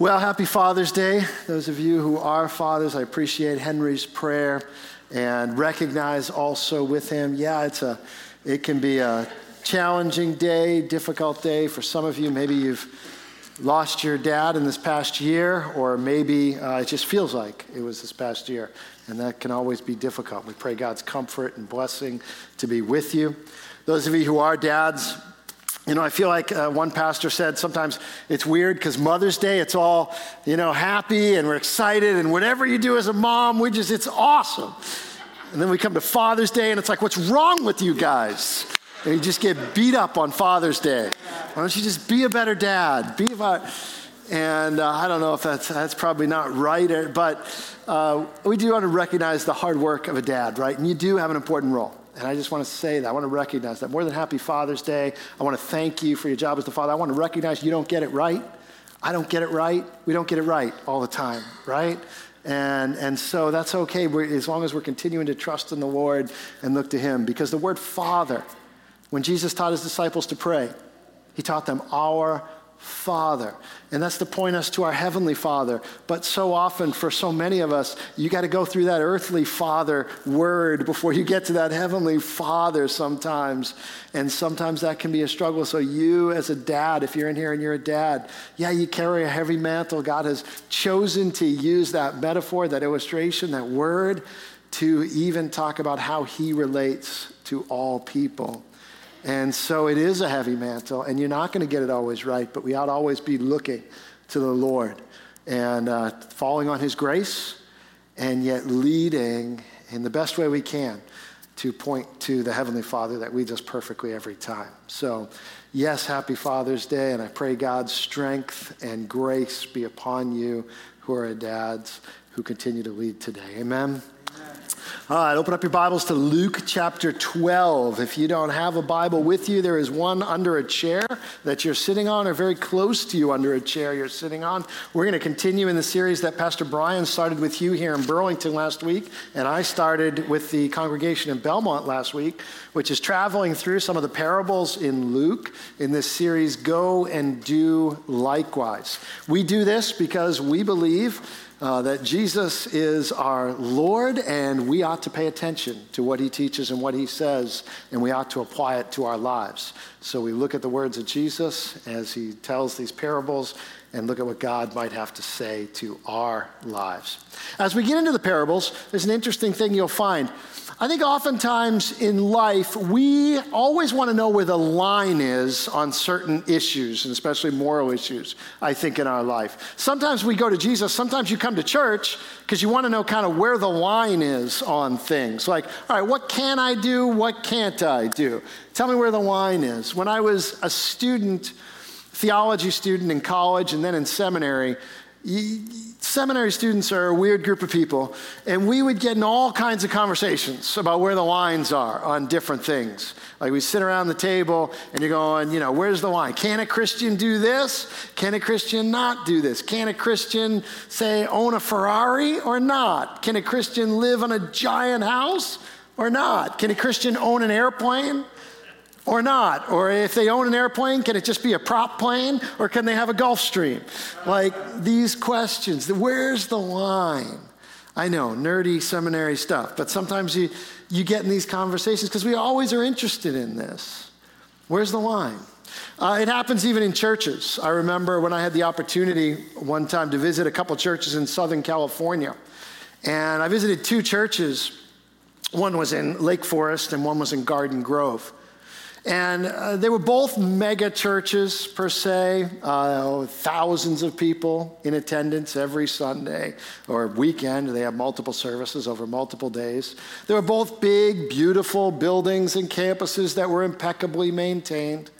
Well, happy Father's Day. Those of you who are fathers, I appreciate Henry's prayer and recognize also with him, yeah, it's a, it can be a challenging day, difficult day for some of you. Maybe you've lost your dad in this past year, or maybe uh, it just feels like it was this past year, and that can always be difficult. We pray God's comfort and blessing to be with you. Those of you who are dads, you know, I feel like uh, one pastor said sometimes it's weird because Mother's Day, it's all, you know, happy and we're excited, and whatever you do as a mom, we just, it's awesome. And then we come to Father's Day, and it's like, what's wrong with you guys? And you just get beat up on Father's Day. Why don't you just be a better dad? Be about, and uh, I don't know if that's, that's probably not right, but uh, we do want to recognize the hard work of a dad, right? And you do have an important role. And I just want to say that. I want to recognize that. More than happy Father's Day. I want to thank you for your job as the father. I want to recognize you don't get it right. I don't get it right. We don't get it right all the time, right? And, and so that's okay we're, as long as we're continuing to trust in the Lord and look to Him. Because the word Father, when Jesus taught His disciples to pray, He taught them, Our Father. And that's to point us to our Heavenly Father. But so often, for so many of us, you got to go through that earthly Father word before you get to that Heavenly Father sometimes. And sometimes that can be a struggle. So, you as a dad, if you're in here and you're a dad, yeah, you carry a heavy mantle. God has chosen to use that metaphor, that illustration, that word to even talk about how He relates to all people. And so it is a heavy mantle, and you're not going to get it always right, but we ought to always be looking to the Lord and uh, falling on His grace, and yet leading in the best way we can to point to the Heavenly Father that leads us perfectly every time. So, yes, happy Father's Day, and I pray God's strength and grace be upon you who are dads who continue to lead today. Amen. All right, open up your Bibles to Luke chapter 12. If you don't have a Bible with you, there is one under a chair that you're sitting on, or very close to you under a chair you're sitting on. We're going to continue in the series that Pastor Brian started with you here in Burlington last week, and I started with the congregation in Belmont last week, which is traveling through some of the parables in Luke in this series, Go and Do Likewise. We do this because we believe uh, that Jesus is our Lord, and we ought to pay attention to what he teaches and what he says, and we ought to apply it to our lives. So we look at the words of Jesus as he tells these parables and look at what God might have to say to our lives. As we get into the parables, there's an interesting thing you'll find. I think oftentimes in life, we always want to know where the line is on certain issues, and especially moral issues, I think, in our life. Sometimes we go to Jesus, sometimes you come to church because you want to know kind of where the line is on things. Like, all right, what can I do? What can't I do? Tell me where the line is. When I was a student, theology student in college and then in seminary, seminary students are a weird group of people, and we would get in all kinds of conversations about where the lines are on different things. Like we sit around the table and you're going, you know, where's the line? Can a Christian do this? Can a Christian not do this? Can a Christian, say, own a Ferrari or not? Can a Christian live in a giant house or not? Can a Christian own an airplane? Or not? Or if they own an airplane, can it just be a prop plane or can they have a Gulfstream? Like these questions, where's the line? I know, nerdy seminary stuff, but sometimes you, you get in these conversations because we always are interested in this. Where's the line? Uh, it happens even in churches. I remember when I had the opportunity one time to visit a couple churches in Southern California. And I visited two churches. One was in Lake Forest and one was in Garden Grove. And uh, they were both mega churches, per se, uh, thousands of people in attendance every Sunday or weekend. They have multiple services over multiple days. They were both big, beautiful buildings and campuses that were impeccably maintained.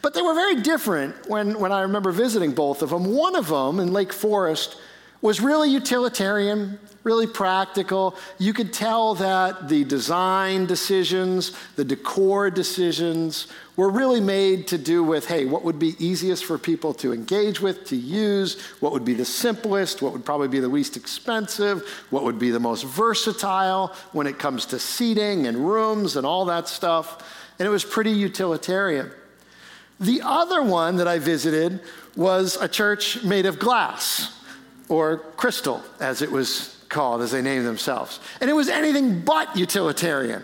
But they were very different when, when I remember visiting both of them. One of them in Lake Forest was really utilitarian, really practical. You could tell that the design decisions, the decor decisions were really made to do with hey, what would be easiest for people to engage with, to use, what would be the simplest, what would probably be the least expensive, what would be the most versatile when it comes to seating and rooms and all that stuff. And it was pretty utilitarian. The other one that I visited was a church made of glass or crystal, as it was called, as they named themselves. And it was anything but utilitarian.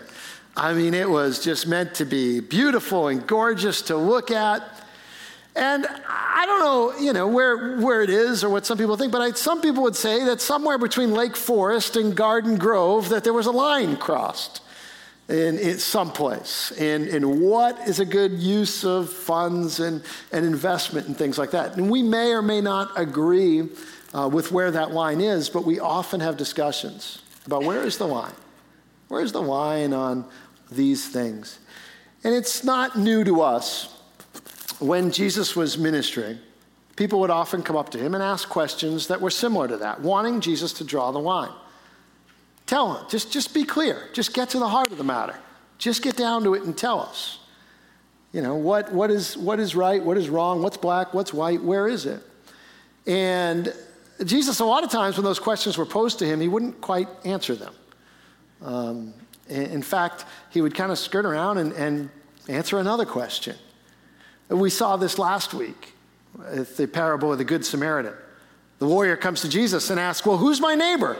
I mean, it was just meant to be beautiful and gorgeous to look at. And I don't know, you know, where, where it is or what some people think, but I, some people would say that somewhere between Lake Forest and Garden Grove that there was a line crossed in, in some place in, in what is a good use of funds and, and investment and things like that. And we may or may not agree uh, with where that line is, but we often have discussions about where is the line? Where is the line on these things? And it's not new to us. When Jesus was ministering, people would often come up to him and ask questions that were similar to that, wanting Jesus to draw the line. Tell him, just, just be clear. Just get to the heart of the matter. Just get down to it and tell us. You know, what, what, is, what is right? What is wrong? What's black? What's white? Where is it? And Jesus, a lot of times when those questions were posed to him, he wouldn't quite answer them. Um, in fact, he would kind of skirt around and, and answer another question. We saw this last week with the parable of the Good Samaritan. The warrior comes to Jesus and asks, Well, who's my neighbor?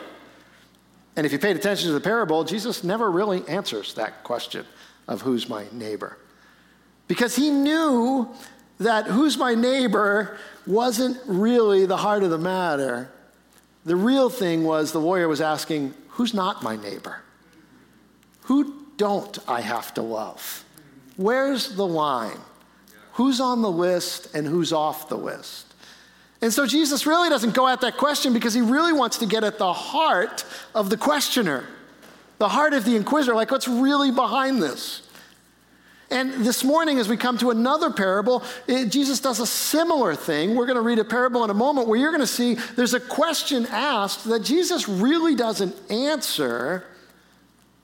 And if you paid attention to the parable, Jesus never really answers that question of who's my neighbor. Because he knew that who's my neighbor wasn't really the heart of the matter. The real thing was the warrior was asking, Who's not my neighbor? Who don't I have to love? Where's the line? Who's on the list and who's off the list? And so Jesus really doesn't go at that question because he really wants to get at the heart of the questioner, the heart of the inquisitor, like what's really behind this. And this morning, as we come to another parable, it, Jesus does a similar thing. We're going to read a parable in a moment where you're going to see there's a question asked that Jesus really doesn't answer,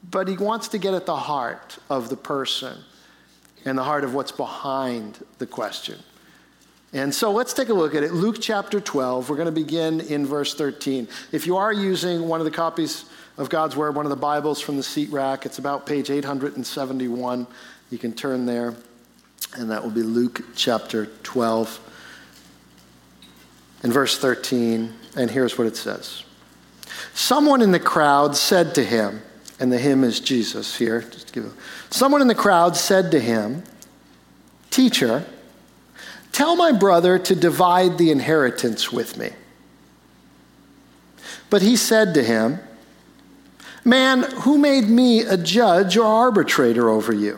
but he wants to get at the heart of the person and the heart of what's behind the question. And so let's take a look at it. Luke chapter 12, we're going to begin in verse 13. If you are using one of the copies of God's Word, one of the Bibles from the seat rack, it's about page 871. You can turn there, and that will be Luke chapter 12 and verse 13. And here's what it says Someone in the crowd said to him, and the him is Jesus here. Just give a, someone in the crowd said to him, Teacher, Tell my brother to divide the inheritance with me. But he said to him, Man, who made me a judge or arbitrator over you?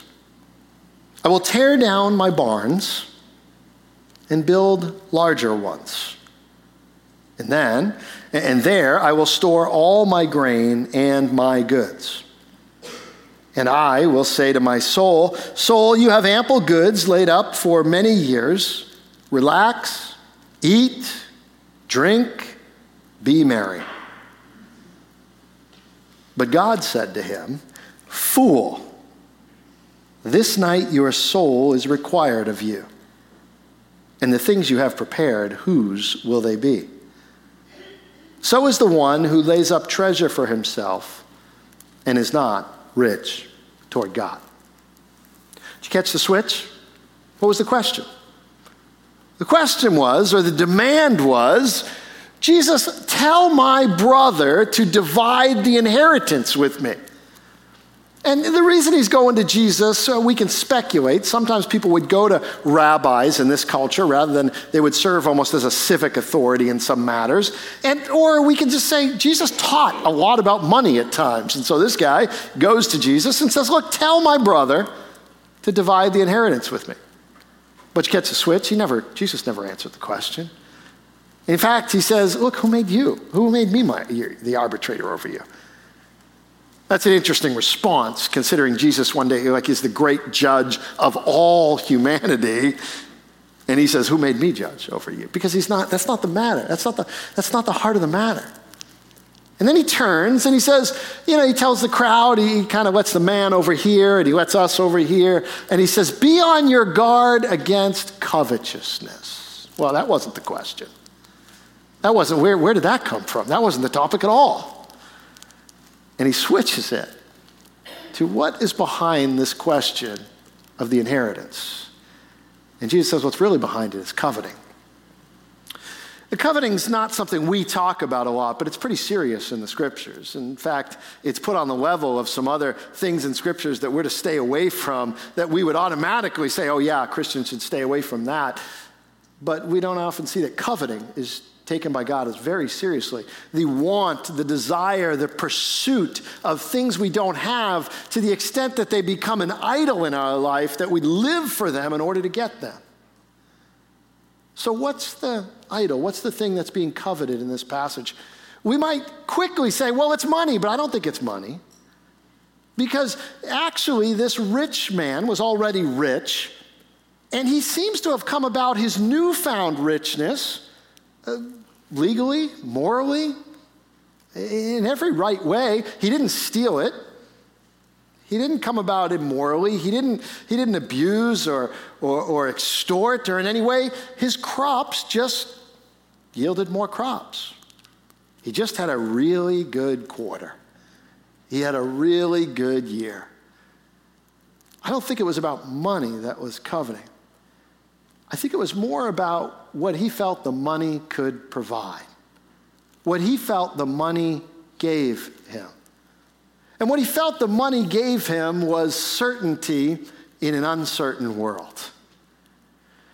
I will tear down my barns and build larger ones. And then, and there I will store all my grain and my goods. And I will say to my soul, Soul, you have ample goods laid up for many years. Relax, eat, drink, be merry. But God said to him, Fool, this night your soul is required of you. And the things you have prepared, whose will they be? So is the one who lays up treasure for himself and is not rich toward God. Did you catch the switch? What was the question? The question was, or the demand was, Jesus, tell my brother to divide the inheritance with me. And the reason he's going to Jesus, so we can speculate. Sometimes people would go to rabbis in this culture rather than they would serve almost as a civic authority in some matters. And, or we can just say Jesus taught a lot about money at times. And so this guy goes to Jesus and says, Look, tell my brother to divide the inheritance with me. But you catch the switch? He never, Jesus never answered the question. In fact, he says, Look, who made you? Who made me my, the arbitrator over you? That's an interesting response, considering Jesus one day, like, he's the great judge of all humanity. And he says, Who made me judge over you? Because he's not, that's not the matter. That's not the, that's not the heart of the matter. And then he turns and he says, you know, he tells the crowd, he kind of lets the man over here and he lets us over here. And he says, Be on your guard against covetousness. Well, that wasn't the question. That wasn't, where, where did that come from? That wasn't the topic at all. And he switches it to what is behind this question of the inheritance. And Jesus says, What's really behind it is coveting. The coveting is not something we talk about a lot, but it's pretty serious in the scriptures. In fact, it's put on the level of some other things in scriptures that we're to stay away from, that we would automatically say, oh, yeah, Christians should stay away from that. But we don't often see that coveting is taken by God as very seriously. The want, the desire, the pursuit of things we don't have to the extent that they become an idol in our life, that we live for them in order to get them. So, what's the idol? What's the thing that's being coveted in this passage? We might quickly say, well, it's money, but I don't think it's money. Because actually, this rich man was already rich, and he seems to have come about his newfound richness uh, legally, morally, in every right way. He didn't steal it. He didn't come about immorally. He didn't, he didn't abuse or, or, or extort or in any way. His crops just yielded more crops. He just had a really good quarter. He had a really good year. I don't think it was about money that was coveting. I think it was more about what he felt the money could provide, what he felt the money gave him. And what he felt the money gave him was certainty in an uncertain world.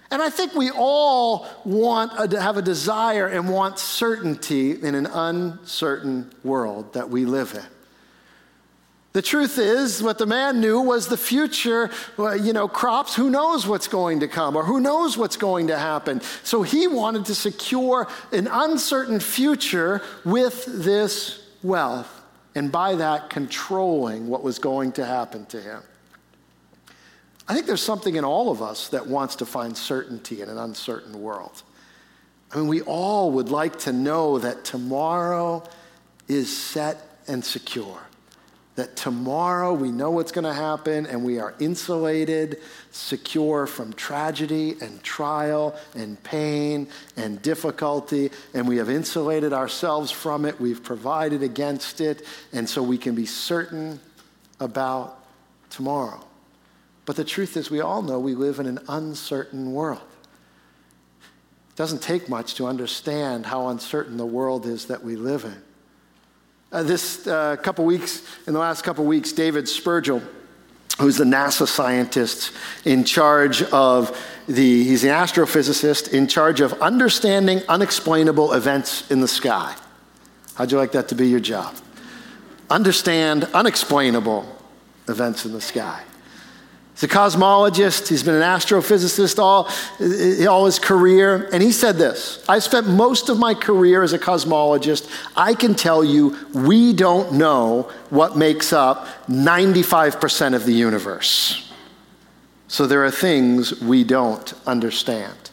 And I think we all want to have a desire and want certainty in an uncertain world that we live in. The truth is, what the man knew was the future, uh, you know, crops, who knows what's going to come or who knows what's going to happen. So he wanted to secure an uncertain future with this wealth and by that, controlling what was going to happen to him. I think there's something in all of us that wants to find certainty in an uncertain world. I mean, we all would like to know that tomorrow is set and secure that tomorrow we know what's going to happen and we are insulated, secure from tragedy and trial and pain and difficulty, and we have insulated ourselves from it. We've provided against it, and so we can be certain about tomorrow. But the truth is, we all know we live in an uncertain world. It doesn't take much to understand how uncertain the world is that we live in. Uh, this uh, couple weeks, in the last couple weeks, David Spergel, who's the NASA scientist in charge of the, he's an astrophysicist in charge of understanding unexplainable events in the sky. How'd you like that to be your job? Understand unexplainable events in the sky. He's a cosmologist. He's been an astrophysicist all, all his career. And he said this I spent most of my career as a cosmologist. I can tell you, we don't know what makes up 95% of the universe. So there are things we don't understand.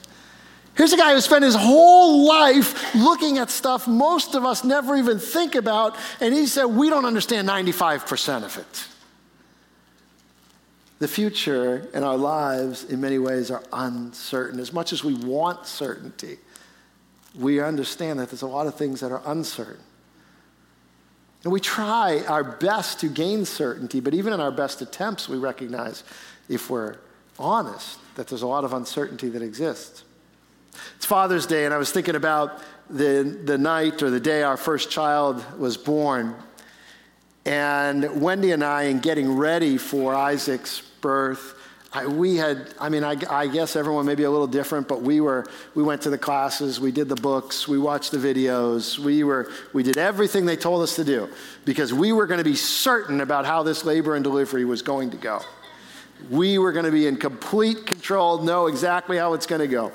Here's a guy who spent his whole life looking at stuff most of us never even think about, and he said, We don't understand 95% of it. The future and our lives, in many ways, are uncertain. As much as we want certainty, we understand that there's a lot of things that are uncertain. And we try our best to gain certainty, but even in our best attempts, we recognize, if we're honest, that there's a lot of uncertainty that exists. It's Father's Day, and I was thinking about the, the night or the day our first child was born. And Wendy and I, in getting ready for Isaac's birth, I, we had, I mean, I, I, guess everyone may be a little different, but we were, we went to the classes, we did the books, we watched the videos, we were, we did everything they told us to do because we were going to be certain about how this labor and delivery was going to go. We were going to be in complete control, know exactly how it's going to go.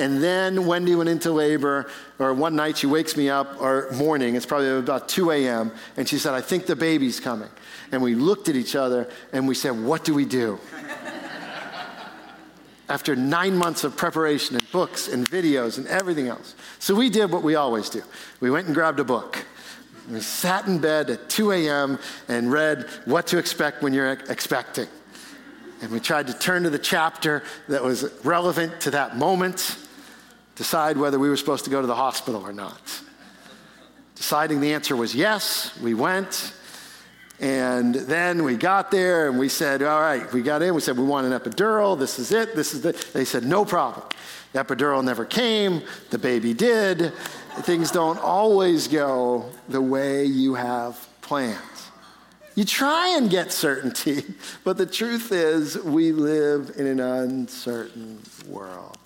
And then Wendy went into labor, or one night she wakes me up, or morning, it's probably about 2 a.m., and she said, I think the baby's coming. And we looked at each other and we said, What do we do? After nine months of preparation and books and videos and everything else. So we did what we always do we went and grabbed a book. We sat in bed at 2 a.m. and read What to Expect When You're Expecting. And we tried to turn to the chapter that was relevant to that moment, decide whether we were supposed to go to the hospital or not. Deciding the answer was yes, we went. And then we got there and we said, All right, we got in. We said, We want an epidural. This is it. This is it. They said, No problem. The epidural never came. The baby did. Things don't always go the way you have planned. You try and get certainty, but the truth is, we live in an uncertain world.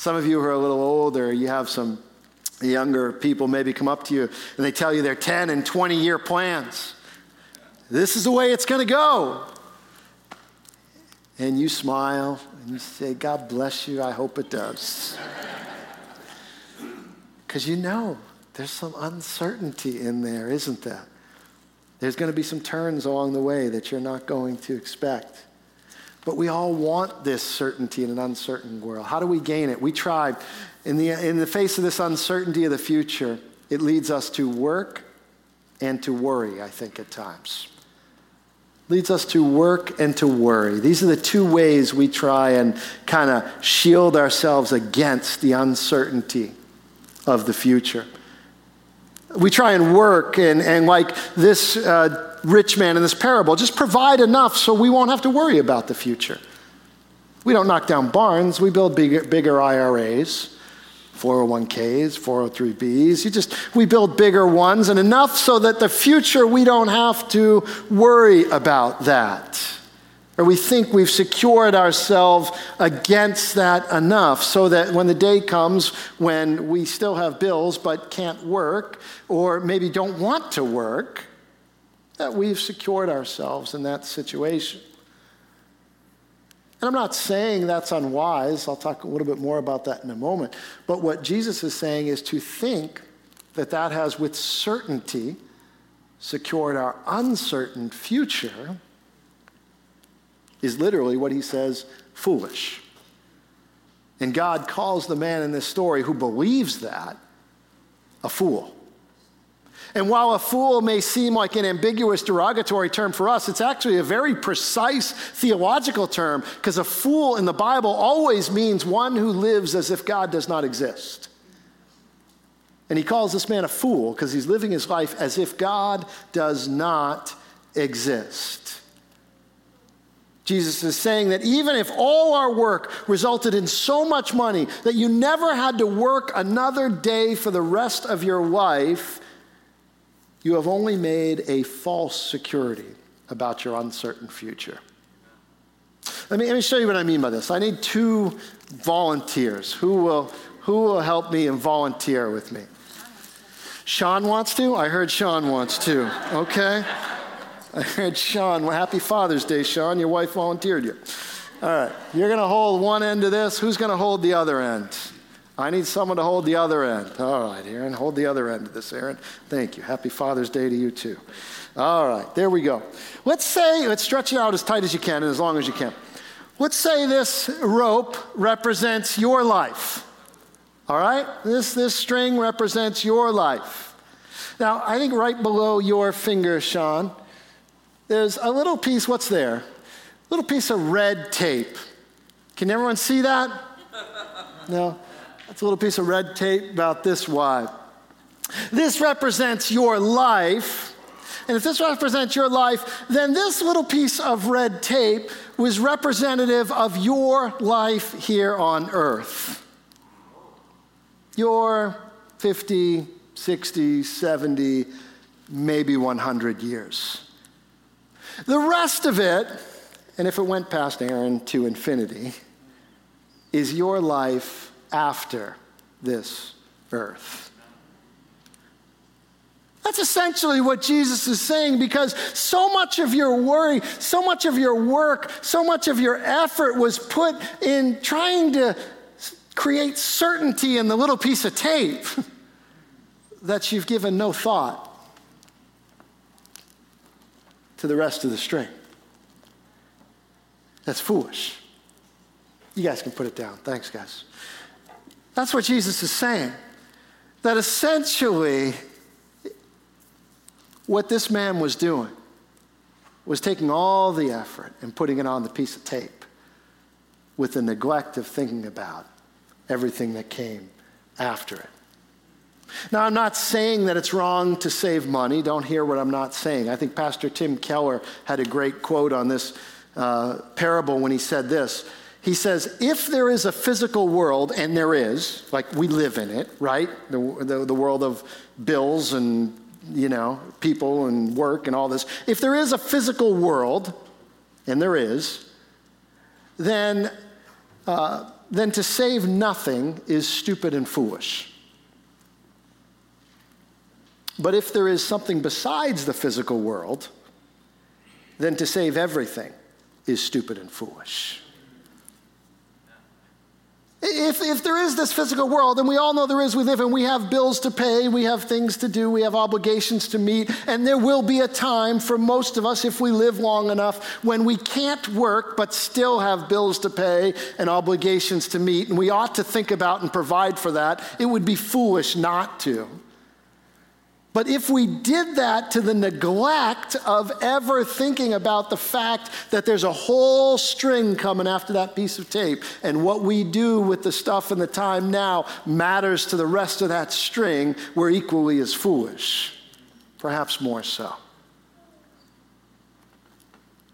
Some of you who are a little older, you have some younger people maybe come up to you and they tell you their 10 and 20 year plans. This is the way it's going to go. And you smile and you say, God bless you. I hope it does. Because you know there's some uncertainty in there, isn't there? There's going to be some turns along the way that you're not going to expect. But we all want this certainty in an uncertain world. How do we gain it? We try. In the, in the face of this uncertainty of the future, it leads us to work and to worry, I think, at times. Leads us to work and to worry. These are the two ways we try and kind of shield ourselves against the uncertainty of the future we try and work and, and like this uh, rich man in this parable, just provide enough so we won't have to worry about the future. We don't knock down barns, we build bigger, bigger IRAs. 401ks, 403bs. You just we build bigger ones and enough so that the future we don't have to worry about that or we think we've secured ourselves against that enough so that when the day comes when we still have bills but can't work, or maybe don't want to work, that we've secured ourselves in that situation. And I'm not saying that's unwise. I'll talk a little bit more about that in a moment. But what Jesus is saying is to think that that has with certainty secured our uncertain future is literally what he says foolish. And God calls the man in this story who believes that a fool. And while a fool may seem like an ambiguous derogatory term for us, it's actually a very precise theological term because a fool in the Bible always means one who lives as if God does not exist. And he calls this man a fool because he's living his life as if God does not exist. Jesus is saying that even if all our work resulted in so much money that you never had to work another day for the rest of your life, you have only made a false security about your uncertain future. Let me, let me show you what I mean by this. I need two volunteers. Who will, who will help me and volunteer with me? Sean wants to? I heard Sean wants to. Okay. I heard Sean, well, happy Father's Day, Sean. Your wife volunteered you. All right, you're going to hold one end of this. Who's going to hold the other end? I need someone to hold the other end. All right, Aaron, hold the other end of this, Aaron. Thank you. Happy Father's Day to you, too. All right, there we go. Let's say, let's stretch it out as tight as you can and as long as you can. Let's say this rope represents your life. All right? This, this string represents your life. Now, I think right below your finger, Sean, there's a little piece, what's there? A little piece of red tape. Can everyone see that? No? That's a little piece of red tape about this wide. This represents your life. And if this represents your life, then this little piece of red tape was representative of your life here on earth. Your 50, 60, 70, maybe 100 years. The rest of it, and if it went past Aaron to infinity, is your life after this earth. That's essentially what Jesus is saying because so much of your worry, so much of your work, so much of your effort was put in trying to create certainty in the little piece of tape that you've given no thought to the rest of the string. That's foolish. You guys can put it down. Thanks, guys. That's what Jesus is saying. That essentially, what this man was doing was taking all the effort and putting it on the piece of tape with the neglect of thinking about everything that came after it. Now, I'm not saying that it's wrong to save money. Don't hear what I'm not saying. I think Pastor Tim Keller had a great quote on this uh, parable when he said this. He says, if there is a physical world, and there is, like we live in it, right? The, the, the world of bills and, you know, people and work and all this. If there is a physical world, and there is, then, uh, then to save nothing is stupid and foolish. But if there is something besides the physical world, then to save everything is stupid and foolish. If, if there is this physical world, and we all know there is, we live in, we have bills to pay, we have things to do, we have obligations to meet, and there will be a time for most of us, if we live long enough, when we can't work but still have bills to pay and obligations to meet, and we ought to think about and provide for that. It would be foolish not to. But if we did that to the neglect of ever thinking about the fact that there's a whole string coming after that piece of tape, and what we do with the stuff and the time now matters to the rest of that string, we're equally as foolish, perhaps more so.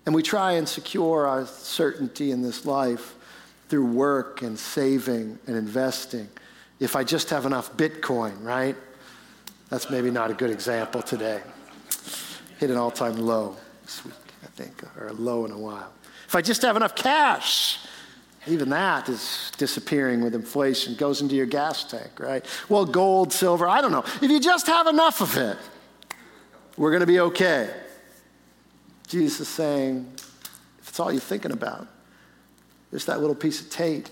And we try and secure our certainty in this life through work and saving and investing. If I just have enough Bitcoin, right? That's maybe not a good example today. Hit an all time low this week, I think, or a low in a while. If I just have enough cash, even that is disappearing with inflation, goes into your gas tank, right? Well, gold, silver, I don't know. If you just have enough of it, we're going to be okay. Jesus is saying, if it's all you're thinking about, just that little piece of tape,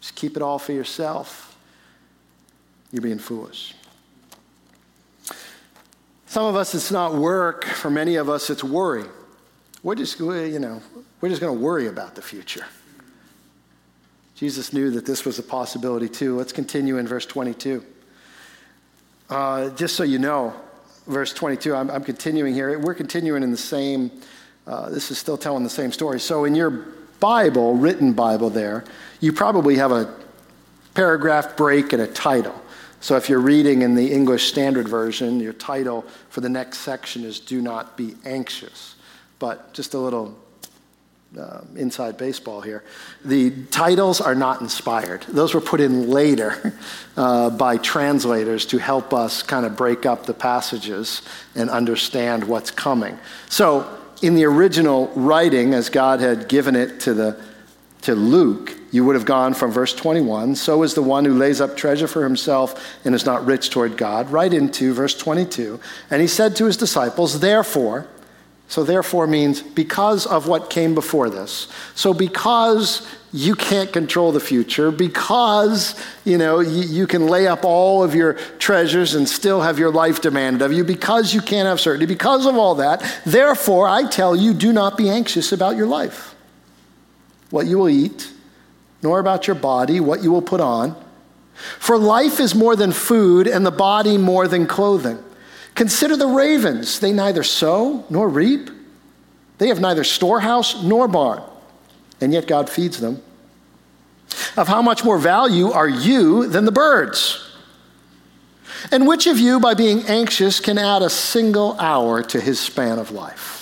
just keep it all for yourself, you're being foolish. Some of us, it's not work. For many of us, it's worry. We're just, you know, we're just going to worry about the future. Jesus knew that this was a possibility too. Let's continue in verse 22. Uh, just so you know, verse 22, I'm, I'm, continuing here. We're continuing in the same, uh, this is still telling the same story. So in your Bible, written Bible there, you probably have a paragraph break and a title. So if you're reading in the English Standard Version, your title for the next section is Do Not Be Anxious. But just a little uh, inside baseball here. The titles are not inspired. Those were put in later uh, by translators to help us kind of break up the passages and understand what's coming. So, in the original writing, as God had given it to, the, to Luke, you would have gone from verse 21, so is the one who lays up treasure for himself and is not rich toward God, right into verse 22. And he said to his disciples, Therefore, so therefore means because of what came before this. So because you can't control the future, because you know you, you, can lay up all of your treasures and still have your life demanded of you, because you can't have certainty, because of all that, therefore I tell you, do not be anxious about your life. What you will eat nor about your body, what you will put on. For life is more than food, and the body more than clothing. Consider the ravens. They neither sow nor reap, they have neither storehouse nor barn, and yet God feeds them. Of how much more value are you than the birds? And which of you, by being anxious, can add a single hour to his span of life?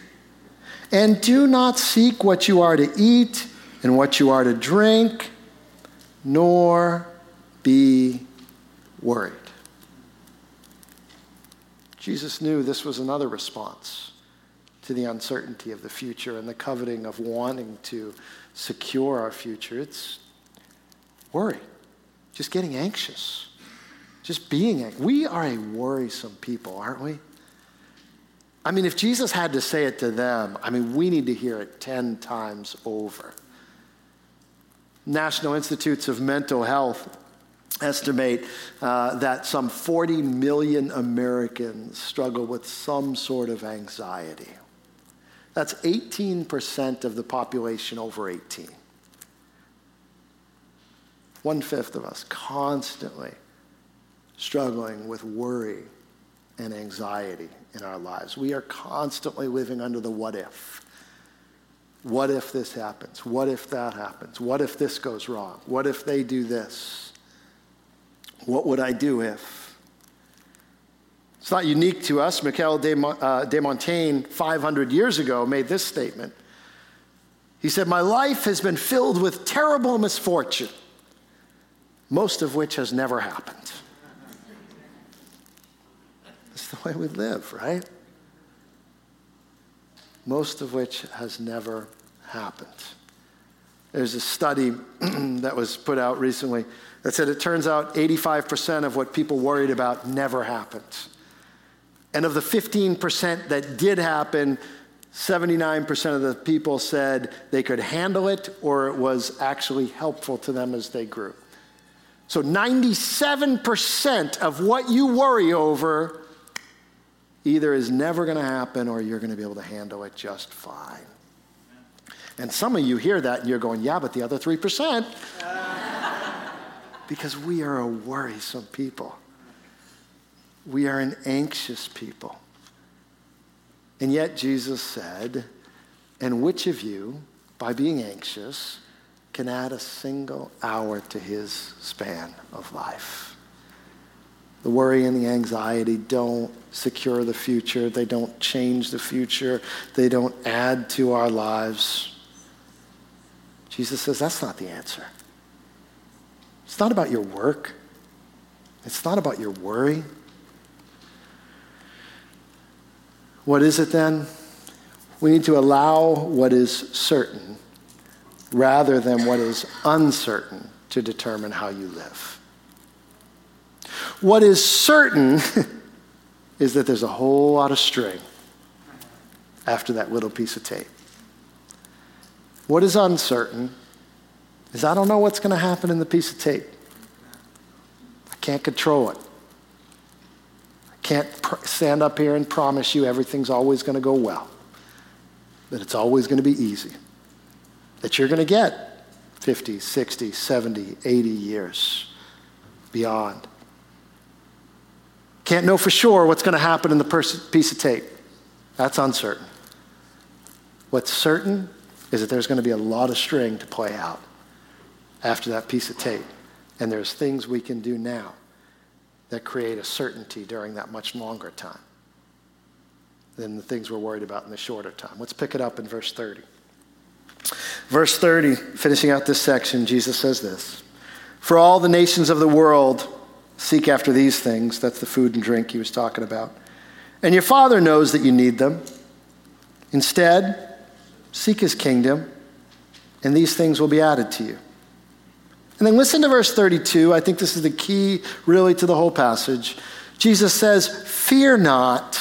And do not seek what you are to eat and what you are to drink, nor be worried. Jesus knew this was another response to the uncertainty of the future and the coveting of wanting to secure our future. It's worry, just getting anxious, just being anxious. We are a worrisome people, aren't we? I mean, if Jesus had to say it to them, I mean, we need to hear it 10 times over. National Institutes of Mental Health estimate uh, that some 40 million Americans struggle with some sort of anxiety. That's 18% of the population over 18. One fifth of us constantly struggling with worry and anxiety in our lives. We are constantly living under the what if. What if this happens? What if that happens? What if this goes wrong? What if they do this? What would I do if? It's not unique to us. Michel de, uh, de Montaigne, 500 years ago, made this statement. He said, My life has been filled with terrible misfortune, most of which has never happened. The way we live, right? Most of which has never happened. There's a study that was put out recently that said it turns out 85% of what people worried about never happened. And of the 15% that did happen, 79% of the people said they could handle it or it was actually helpful to them as they grew. So 97% of what you worry over either is never going to happen or you're going to be able to handle it just fine. And some of you hear that and you're going, yeah, but the other 3%. because we are a worrisome people. We are an anxious people. And yet Jesus said, and which of you, by being anxious, can add a single hour to his span of life? The worry and the anxiety don't secure the future. They don't change the future. They don't add to our lives. Jesus says that's not the answer. It's not about your work. It's not about your worry. What is it then? We need to allow what is certain rather than what is uncertain to determine how you live. What is certain is that there's a whole lot of string after that little piece of tape. What is uncertain is I don't know what's going to happen in the piece of tape. I can't control it. I can't pr- stand up here and promise you everything's always going to go well, that it's always going to be easy, that you're going to get 50, 60, 70, 80 years beyond. Can't know for sure what's going to happen in the pers- piece of tape. That's uncertain. What's certain is that there's going to be a lot of string to play out after that piece of tape. And there's things we can do now that create a certainty during that much longer time than the things we're worried about in the shorter time. Let's pick it up in verse 30. Verse 30, finishing out this section, Jesus says this For all the nations of the world, Seek after these things. That's the food and drink he was talking about. And your Father knows that you need them. Instead, seek his kingdom, and these things will be added to you. And then listen to verse 32. I think this is the key, really, to the whole passage. Jesus says, Fear not,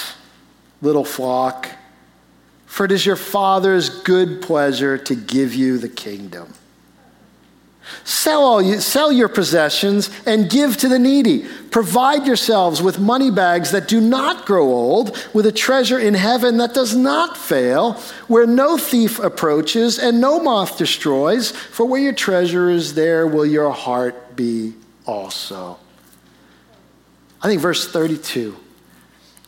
little flock, for it is your Father's good pleasure to give you the kingdom. Sell, all you, sell your possessions and give to the needy. Provide yourselves with money bags that do not grow old, with a treasure in heaven that does not fail, where no thief approaches and no moth destroys. For where your treasure is, there will your heart be also. I think verse 32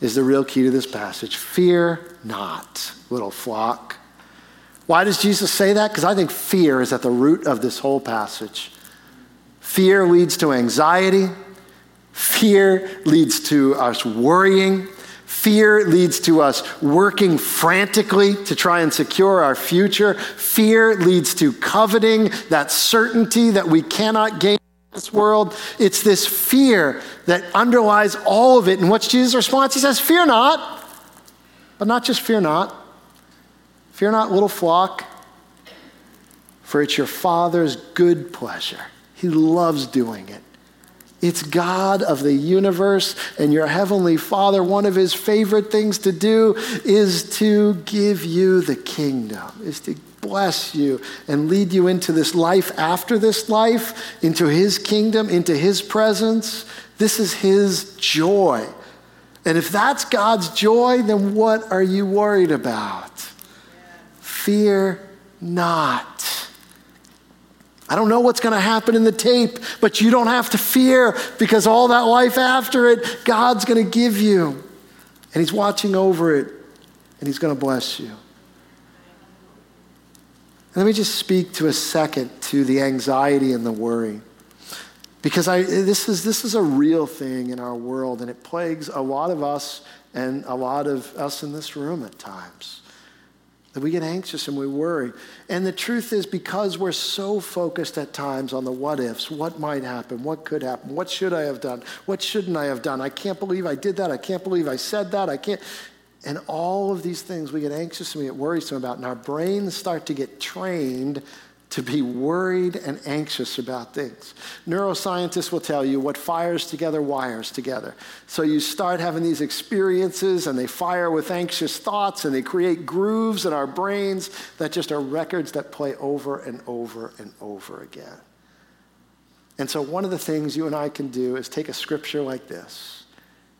is the real key to this passage. Fear not, little flock. Why does Jesus say that? Because I think fear is at the root of this whole passage. Fear leads to anxiety. Fear leads to us worrying. Fear leads to us working frantically to try and secure our future. Fear leads to coveting that certainty that we cannot gain in this world. It's this fear that underlies all of it. And what's Jesus' response? He says, Fear not. But not just fear not. Fear not, little flock, for it's your Father's good pleasure. He loves doing it it's God of the universe and your heavenly Father. One of his favorite things to do is to give you the kingdom, is to bless you and lead you into this life after this life, into his kingdom, into his presence. This is his joy. And if that's God's joy, then what are you worried about? Fear not. I don't know what's going to happen in the tape, but you don't have to fear because all that life after it, God's going to give you. And He's watching over it, and He's going to bless you. Let me just speak to a second to the anxiety and the worry. Because I, this, is, this is a real thing in our world, and it plagues a lot of us and a lot of us in this room at times. That we get anxious and we worry. And the truth is, because we're so focused at times on the what ifs, what might happen, what could happen, what should I have done, what shouldn't I have done, I can't believe I did that, I can't believe I said that, I can't. And all of these things we get anxious and we get worrisome about, and our brains start to get trained to be worried and anxious about things. Neuroscientists will tell you what fires together wires together. So you start having these experiences and they fire with anxious thoughts and they create grooves in our brains that just are records that play over and over and over again. And so one of the things you and I can do is take a scripture like this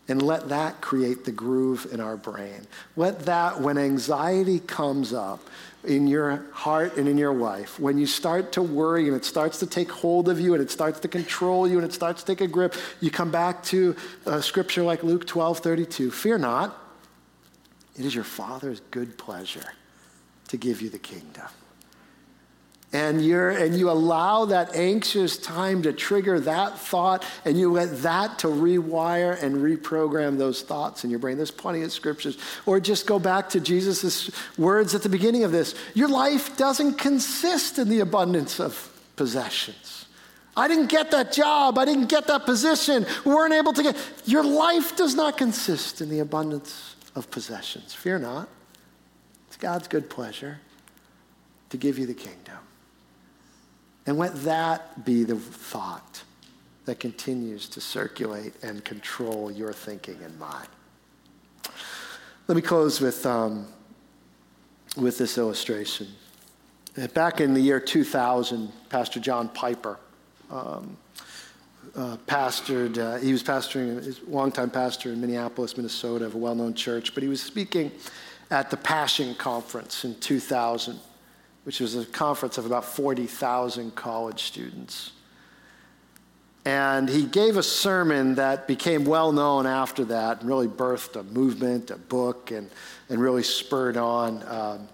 and let that create the groove in our brain. Let that, when anxiety comes up, in your heart and in your life, when you start to worry and it starts to take hold of you and it starts to control you and it starts to take a grip, you come back to a scripture like Luke 12 32. Fear not, it is your Father's good pleasure to give you the kingdom and you're and you allow that anxious time to trigger that thought and you let that to rewire and reprogram those thoughts in your brain. There's plenty of scriptures. Or just go back to jesus' words at the beginning of this. Your life doesn't consist in the abundance of possessions. I didn't get that job. I didn't get that position. We weren't able to get your life does not consist in the abundance of possessions. Fear not. It's god's good pleasure to give you the kingdom and let that be the thought that continues to circulate and control your thinking and mine. Let me close with, um, with this illustration. Back in the year 2000, Pastor John Piper um, uh, pastored, uh, he was pastoring, a longtime pastor in Minneapolis, Minnesota, of a well known church, but he was speaking at the Passion Conference in 2000 which was a conference of about 40,000 college students. And he gave a sermon that became well known after that and really birthed a movement, a book, and, and really spurred on, um,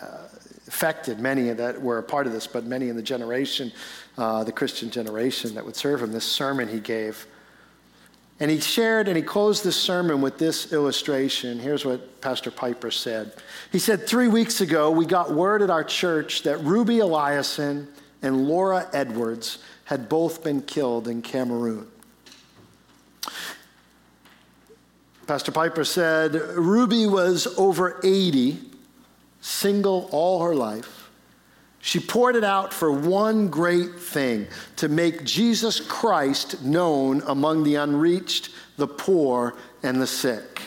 uh, affected many that were a part of this, but many in the generation, uh, the Christian generation that would serve him. This sermon he gave and he shared and he closed this sermon with this illustration. Here's what Pastor Piper said. He said, Three weeks ago, we got word at our church that Ruby Eliason and Laura Edwards had both been killed in Cameroon. Pastor Piper said, Ruby was over 80, single all her life. She poured it out for one great thing to make Jesus Christ known among the unreached, the poor, and the sick.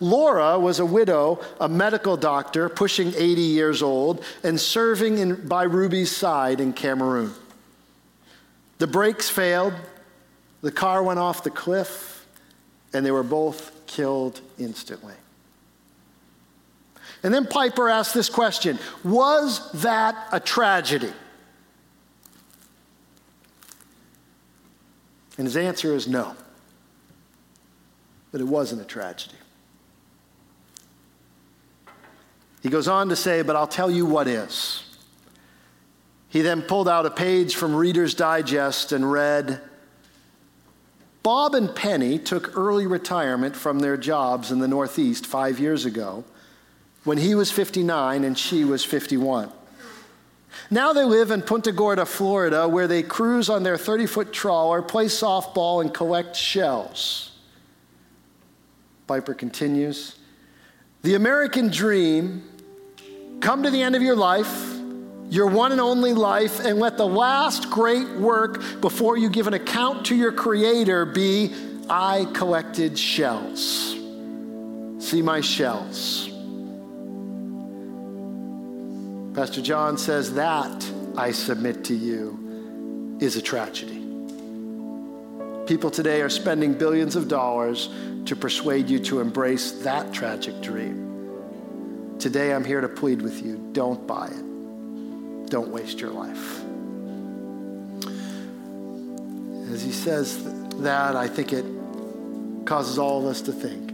Laura was a widow, a medical doctor, pushing 80 years old, and serving in, by Ruby's side in Cameroon. The brakes failed, the car went off the cliff, and they were both killed instantly. And then Piper asked this question Was that a tragedy? And his answer is no. But it wasn't a tragedy. He goes on to say, But I'll tell you what is. He then pulled out a page from Reader's Digest and read, Bob and Penny took early retirement from their jobs in the Northeast five years ago when he was 59 and she was 51. Now they live in Punta Gorda, Florida, where they cruise on their 30 foot trawler, play softball, and collect shells. Piper continues The American dream come to the end of your life, your one and only life, and let the last great work before you give an account to your Creator be I collected shells. See my shells. Pastor John says that, I submit to you, is a tragedy. People today are spending billions of dollars to persuade you to embrace that tragic dream. Today, I'm here to plead with you don't buy it, don't waste your life. As he says that, I think it causes all of us to think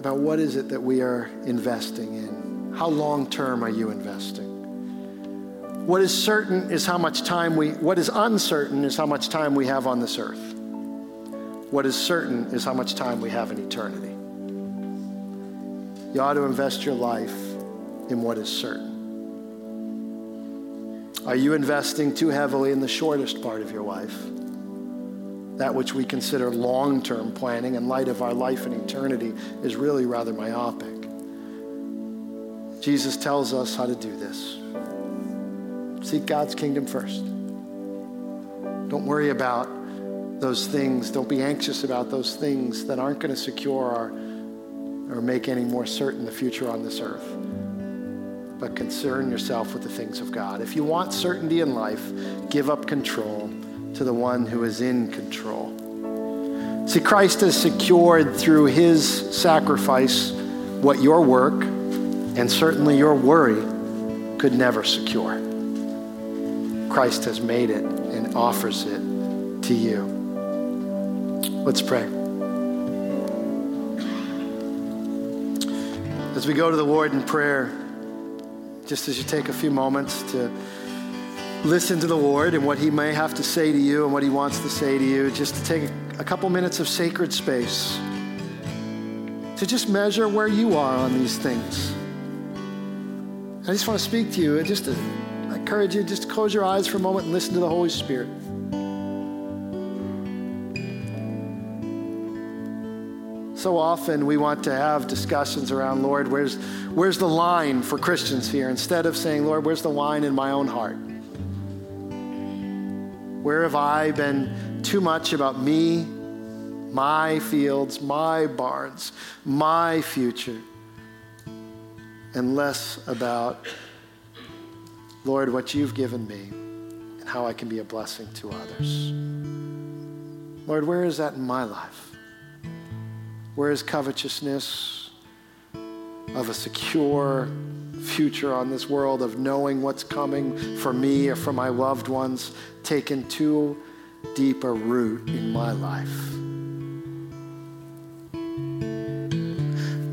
about what is it that we are investing in. How long term are you investing? What is certain is how much time we, what is uncertain is how much time we have on this earth. What is certain is how much time we have in eternity. You ought to invest your life in what is certain. Are you investing too heavily in the shortest part of your life? That which we consider long term planning in light of our life in eternity is really rather myopic. Jesus tells us how to do this. Seek God's kingdom first. Don't worry about those things. Don't be anxious about those things that aren't going to secure our, or make any more certain the future on this earth. But concern yourself with the things of God. If you want certainty in life, give up control to the one who is in control. See, Christ has secured through his sacrifice what your work, and certainly your worry could never secure. Christ has made it and offers it to you. Let's pray. As we go to the Lord in prayer, just as you take a few moments to listen to the Lord and what He may have to say to you and what He wants to say to you, just to take a couple minutes of sacred space to just measure where you are on these things. I just want to speak to you just to encourage you just to close your eyes for a moment and listen to the Holy Spirit. So often we want to have discussions around, Lord, where's, where's the line for Christians here? Instead of saying, Lord, where's the line in my own heart? Where have I been too much about me, my fields, my barns, my future? And less about, Lord, what you've given me and how I can be a blessing to others. Lord, where is that in my life? Where is covetousness of a secure future on this world, of knowing what's coming for me or for my loved ones, taken too deep a root in my life?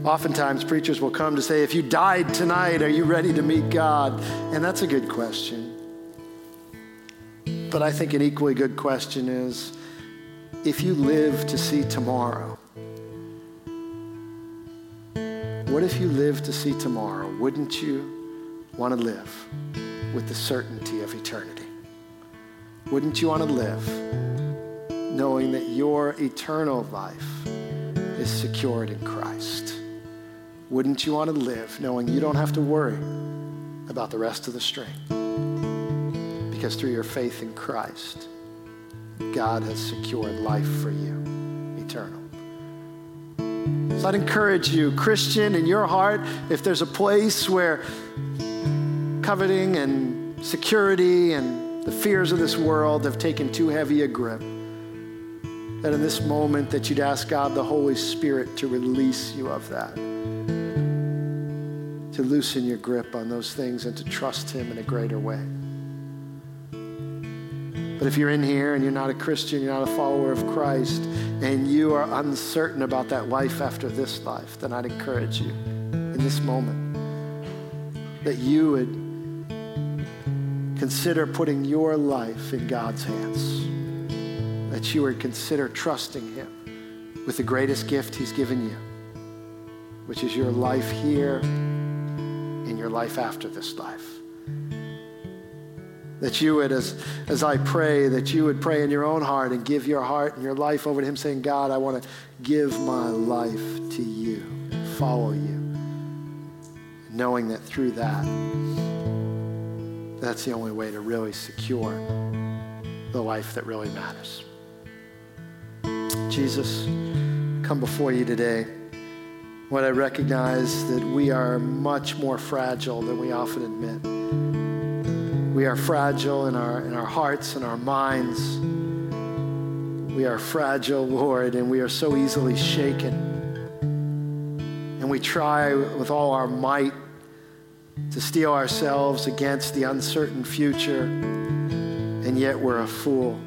Oftentimes, preachers will come to say, If you died tonight, are you ready to meet God? And that's a good question. But I think an equally good question is if you live to see tomorrow, what if you live to see tomorrow? Wouldn't you want to live with the certainty of eternity? Wouldn't you want to live knowing that your eternal life is secured in Christ? Wouldn't you want to live knowing you don't have to worry about the rest of the string? Because through your faith in Christ, God has secured life for you, eternal. So I'd encourage you, Christian, in your heart, if there's a place where coveting and security and the fears of this world have taken too heavy a grip, that in this moment that you'd ask God the Holy Spirit to release you of that to loosen your grip on those things and to trust Him in a greater way. But if you're in here and you're not a Christian, you're not a follower of Christ, and you are uncertain about that life after this life, then I'd encourage you in this moment that you would consider putting your life in God's hands. that you would consider trusting him with the greatest gift he's given you, which is your life here and your life after this life. That you would, as, as I pray, that you would pray in your own heart and give your heart and your life over to Him, saying, God, I want to give my life to you, follow you. Knowing that through that, that's the only way to really secure the life that really matters. Jesus, come before you today. What I recognize that we are much more fragile than we often admit. We are fragile in our, in our hearts and our minds. We are fragile, Lord, and we are so easily shaken. And we try with all our might to steel ourselves against the uncertain future, and yet we're a fool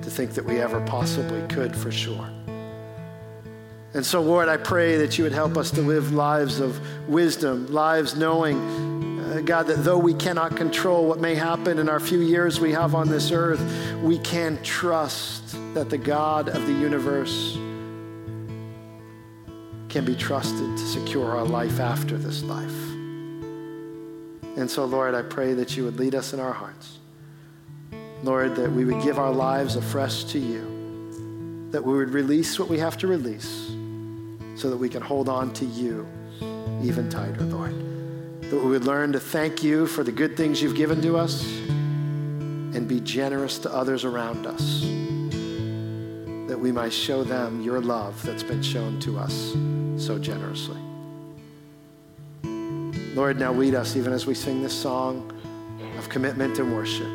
to think that we ever possibly could for sure. And so, Lord, I pray that you would help us to live lives of wisdom, lives knowing uh, God, that though we cannot control what may happen in our few years we have on this earth, we can trust that the God of the universe can be trusted to secure our life after this life. And so, Lord, I pray that you would lead us in our hearts. Lord, that we would give our lives afresh to you, that we would release what we have to release so that we can hold on to you even tighter, Lord that we would learn to thank you for the good things you've given to us and be generous to others around us, that we might show them your love that's been shown to us so generously. Lord, now lead us even as we sing this song of commitment and worship,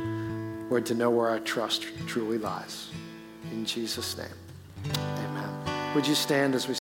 Lord, to know where our trust truly lies. In Jesus' name, amen. Would you stand as we